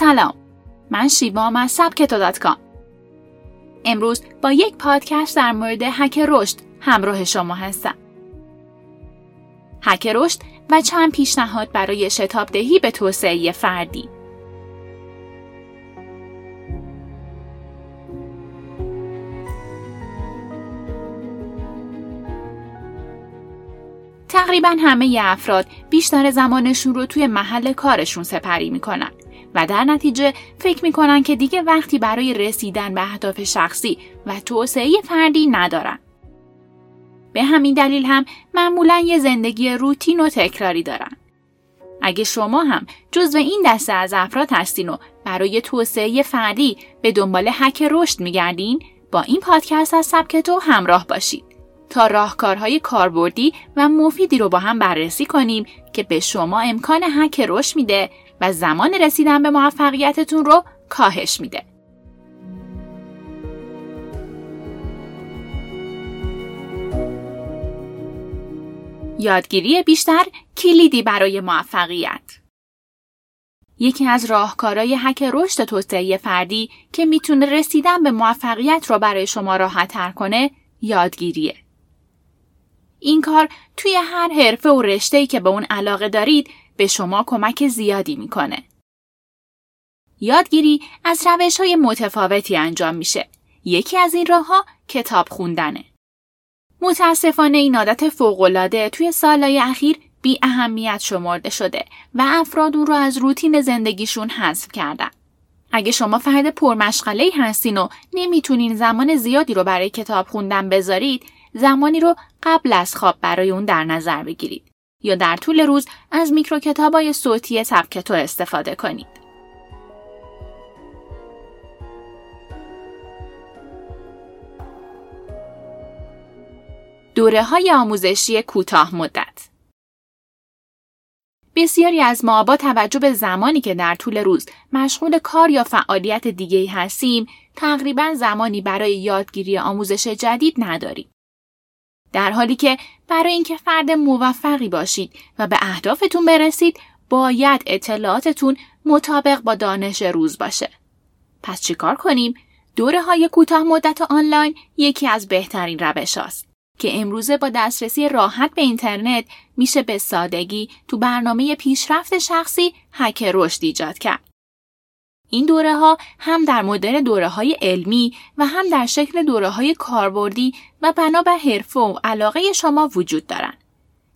سلام. من شیوام از سبکتو امروز با یک پادکست در مورد هک رشد همراه شما هستم. هک رشد و چند پیشنهاد برای شتاب دهی به توسعه فردی. تقریبا همه افراد بیشتر زمانشون رو توی محل کارشون سپری می‌کنن. و در نتیجه فکر می‌کنن که دیگه وقتی برای رسیدن به اهداف شخصی و توسعه فردی ندارن. به همین دلیل هم معمولا یه زندگی روتین و تکراری دارن. اگه شما هم جزو این دسته از افراد هستین و برای توسعه فردی به دنبال حک رشد میگردین با این پادکست از سبک تو همراه باشید تا راهکارهای کاربردی و مفیدی رو با هم بررسی کنیم که به شما امکان حک رشد میده و زمان رسیدن به موفقیتتون رو کاهش میده. یادگیری بیشتر کلیدی برای موفقیت یکی از راهکارهای حک رشد توسعه فردی که می‌تونه رسیدن به موفقیت رو برای شما راحت تر کنه یادگیریه. این کار توی هر حرفه و رشته‌ای که به اون علاقه دارید به شما کمک زیادی می‌کنه. یادگیری از روش های متفاوتی انجام میشه. یکی از این راه ها کتاب خوندنه. متاسفانه این عادت فوقالعاده توی سالهای اخیر بی اهمیت شمرده شده و افراد اون رو از روتین زندگیشون حذف کردن. اگه شما فرد پرمشغله هستین و نمی‌تونین زمان زیادی رو برای کتاب خوندن بذارید، زمانی رو قبل از خواب برای اون در نظر بگیرید. یا در طول روز از میکرو های صوتی سبکتو استفاده کنید. دوره های آموزشی کوتاه مدت بسیاری از ما با توجه به زمانی که در طول روز مشغول کار یا فعالیت دیگه هستیم تقریبا زمانی برای یادگیری آموزش جدید نداریم. در حالی که برای اینکه فرد موفقی باشید و به اهدافتون برسید باید اطلاعاتتون مطابق با دانش روز باشه. پس چیکار کنیم؟ دوره های کوتاه مدت آنلاین یکی از بهترین روش هاست که امروزه با دسترسی راحت به اینترنت میشه به سادگی تو برنامه پیشرفت شخصی حک رشد ایجاد کرد. این دوره ها هم در مدل دوره های علمی و هم در شکل دوره های کاربردی و بنا به حرفه و علاقه شما وجود دارند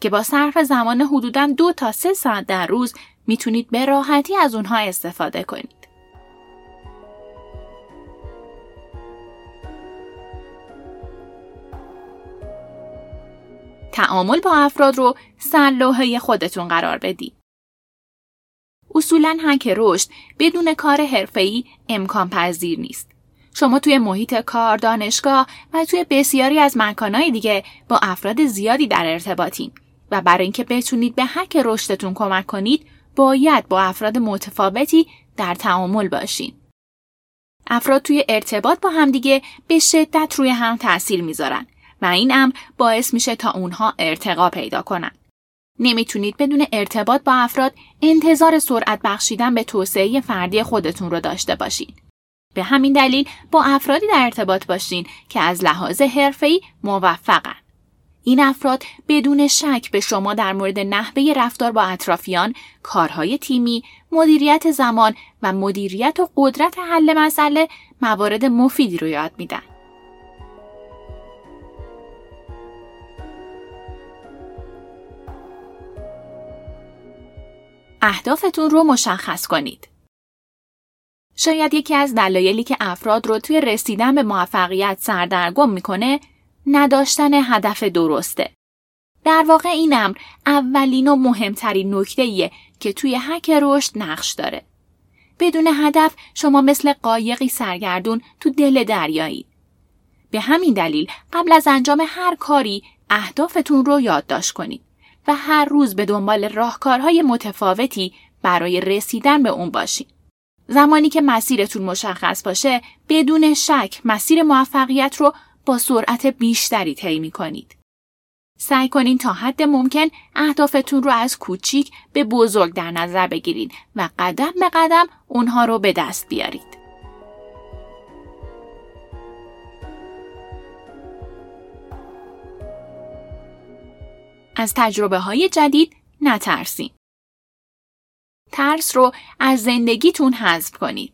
که با صرف زمان حدوداً دو تا سه ساعت در روز می‌تونید به راحتی از اونها استفاده کنید. تعامل با افراد رو سر خودتون قرار بدید. اصولا هک رشد بدون کار حرفه‌ای امکان پذیر نیست. شما توی محیط کار، دانشگاه و توی بسیاری از مکانهای دیگه با افراد زیادی در ارتباطین و برای اینکه بتونید به حک رشدتون کمک کنید باید با افراد متفاوتی در تعامل باشین. افراد توی ارتباط با همدیگه به شدت روی هم تاثیر می‌ذارن و این امر باعث میشه تا اونها ارتقا پیدا کنن. نمی‌تونید بدون ارتباط با افراد انتظار سرعت بخشیدن به توسعه فردی خودتون رو داشته باشید. به همین دلیل با افرادی در ارتباط باشین که از لحاظ حرفه‌ای موفقن. این افراد بدون شک به شما در مورد نحوه رفتار با اطرافیان، کارهای تیمی، مدیریت زمان و مدیریت و قدرت حل مسئله موارد مفیدی رو یاد میدن. اهدافتون رو مشخص کنید. شاید یکی از دلایلی که افراد رو توی رسیدن به موفقیت سردرگم می‌کنه نداشتن هدف درسته. در واقع این امر اولین و مهمترین نکته که توی حک رشد نقش داره. بدون هدف شما مثل قایقی سرگردون تو دل دریایی. به همین دلیل قبل از انجام هر کاری اهدافتون رو یادداشت کنید. و هر روز به دنبال راهکارهای متفاوتی برای رسیدن به اون باشین. زمانی که مسیرتون مشخص باشه بدون شک مسیر موفقیت رو با سرعت بیشتری طی کنید. سعی کنین تا حد ممکن اهدافتون رو از کوچیک به بزرگ در نظر بگیرید و قدم به قدم اونها رو به دست بیارید. از تجربه های جدید نترسین. ترس رو از زندگیتون حذف کنید.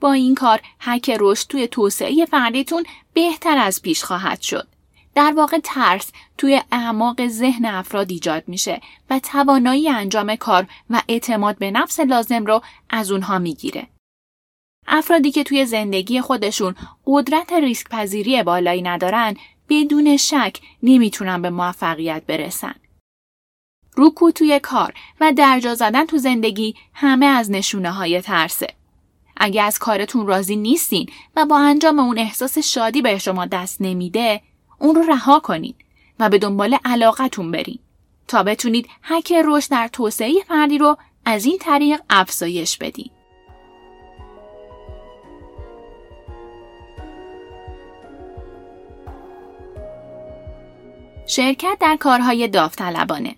با این کار حک رشد توی توسعه فردیتون بهتر از پیش خواهد شد. در واقع ترس توی اعماق ذهن افراد ایجاد میشه و توانایی انجام کار و اعتماد به نفس لازم رو از اونها می‌گیره. افرادی که توی زندگی خودشون قدرت ریسک پذیری بالایی ندارن بدون شک نمی‌تونن به موفقیت برسن. روکو توی کار و درجا زدن تو زندگی همه از نشونه های ترسه. اگه از کارتون راضی نیستین و با انجام اون احساس شادی به شما دست نمیده اون رو رها کنید و به دنبال علاقتون برین تا بتونید حک رشد در توسعه فردی رو از این طریق افزایش بدین. شرکت در کارهای داوطلبانه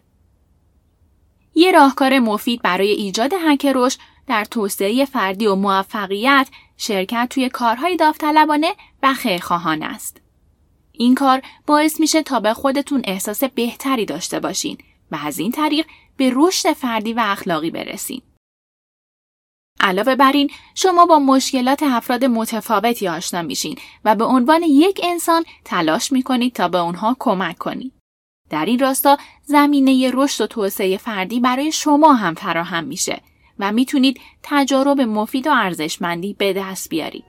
یه راهکار مفید برای ایجاد حک رشد در توسعه فردی و موفقیت شرکت توی کارهای داوطلبانه و خیرخواهان است. این کار باعث میشه تا به خودتون احساس بهتری داشته باشین و از این طریق به رشد فردی و اخلاقی برسین. علاوه بر این شما با مشکلات افراد متفاوتی آشنا میشین و به عنوان یک انسان تلاش می‌کنید تا به اونها کمک کنید. در این راستا زمینه رشد و توسعه فردی برای شما هم فراهم میشه و می‌تونید تجارب مفید و ارزشمندی به دست بیارید.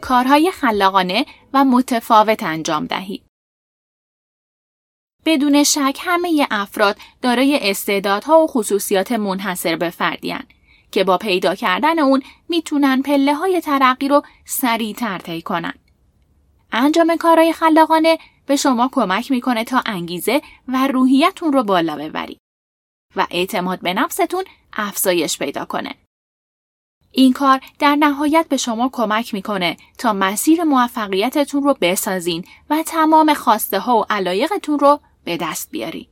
کارهای خلاقانه و متفاوت انجام دهید. بدون شک همه افراد دارای استعدادها و خصوصیات منحصر به فردیان که با پیدا کردن اون می‌تونن پله های ترقی رو سریعتر طی کنن. انجام کارهای خلاقانه به شما کمک می‌کنه تا انگیزه و روحیتون رو بالا ببرید و اعتماد به نفستون افزایش پیدا کنه. این کار در نهایت به شما کمک می‌کنه تا مسیر موفقیتتون رو بسازین و تمام خواسته ها و علایقتون رو به دست بیارید.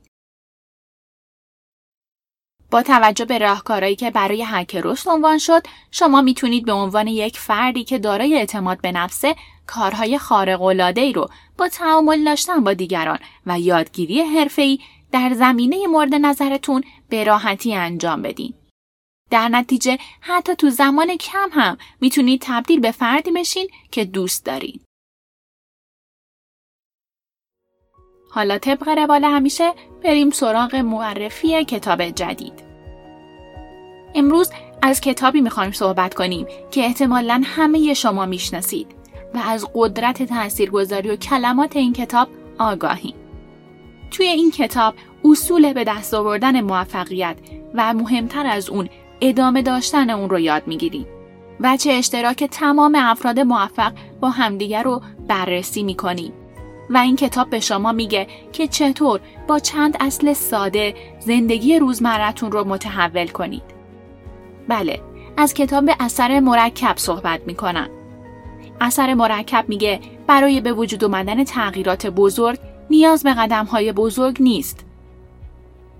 با توجه به راهکارهایی که برای حک رشد عنوان شد شما می‌تونید به عنوان یک فردی که دارای اعتماد به نفسه کارهای خارق ای رو با تعامل داشتن با دیگران و یادگیری حرفه‌ای در زمینه مورد نظرتون به راحتی انجام بدین. در نتیجه حتی تو زمان کم هم می‌تونید تبدیل به فردی بشین که دوست دارین. حالا طبق روال همیشه بریم سراغ معرفی کتاب جدید. امروز از کتابی می‌خوایم صحبت کنیم که احتمالا همه شما می‌شناسید و از قدرت تاثیرگذاری و کلمات این کتاب آگاهیم. توی این کتاب اصول به دست آوردن موفقیت و مهمتر از اون ادامه داشتن اون رو یاد می‌گیریم. و چه اشتراک تمام افراد موفق با همدیگر رو بررسی می‌کنیم و این کتاب به شما میگه که چطور با چند اصل ساده زندگی روزمرتون رو متحول کنید. بله، از کتاب اثر مرکب صحبت می‌کنم. اثر مرکب میگه برای به وجود اومدن تغییرات بزرگ نیاز به قدم های بزرگ نیست.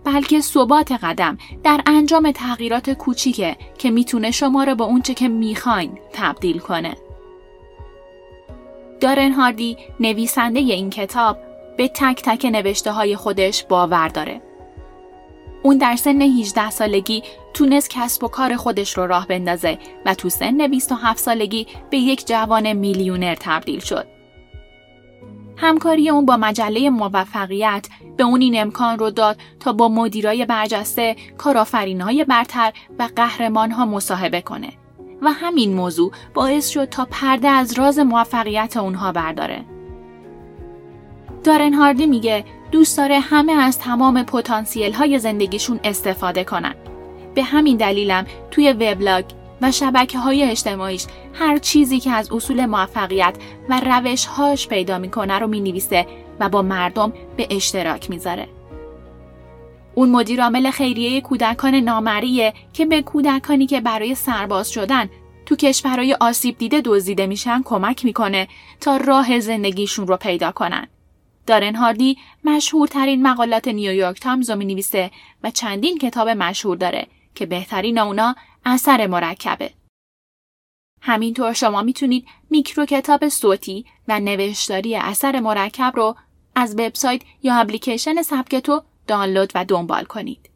بلکه ثبات قدم در انجام تغییرات کوچیکه که می‌تونه شما رو به اونچه که می‌خواین تبدیل کنه. دارن هاردی نویسنده این کتاب به تک تک نوشته های خودش باور داره. اون در سن 18 سالگی تونست کسب و کار خودش رو راه بندازه و تو سن 27 سالگی به یک جوان میلیونر تبدیل شد. همکاری اون با مجله موفقیت به اون این امکان رو داد تا با مدیرای برجسته، کارآفرینهای برتر و قهرمانها مصاحبه کنه. و همین موضوع باعث شد تا پرده از راز موفقیت اونها برداره. دارن هاردی میگه دوست داره همه از تمام پتانسیل های زندگیشون استفاده کنن. به همین دلیلم توی وبلاگ و شبکه های اجتماعیش هر چیزی که از اصول موفقیت و روش هاش پیدا می‌کنه رو می‌نویسه و با مردم به اشتراک می‌ذاره. اون مدیر عامل خیریه کودکان نامریه که به کودکانی که برای سرباز شدن تو کشورهای آسیب دیده دزدیده میشن کمک می‌کنه تا راه زندگیشون رو پیدا کنن. دارن هاردی مشهورترین مقالات نیویورک تایمز رو می‌نویسه و چندین کتاب مشهور داره که بهترین اونا اثر مرکبه. همینطور شما می‌تونید میکرو کتاب صوتی و نوشتاری اثر مرکب رو از وبسایت یا اپلیکیشن سبکتو دانلود و دنبال کنید.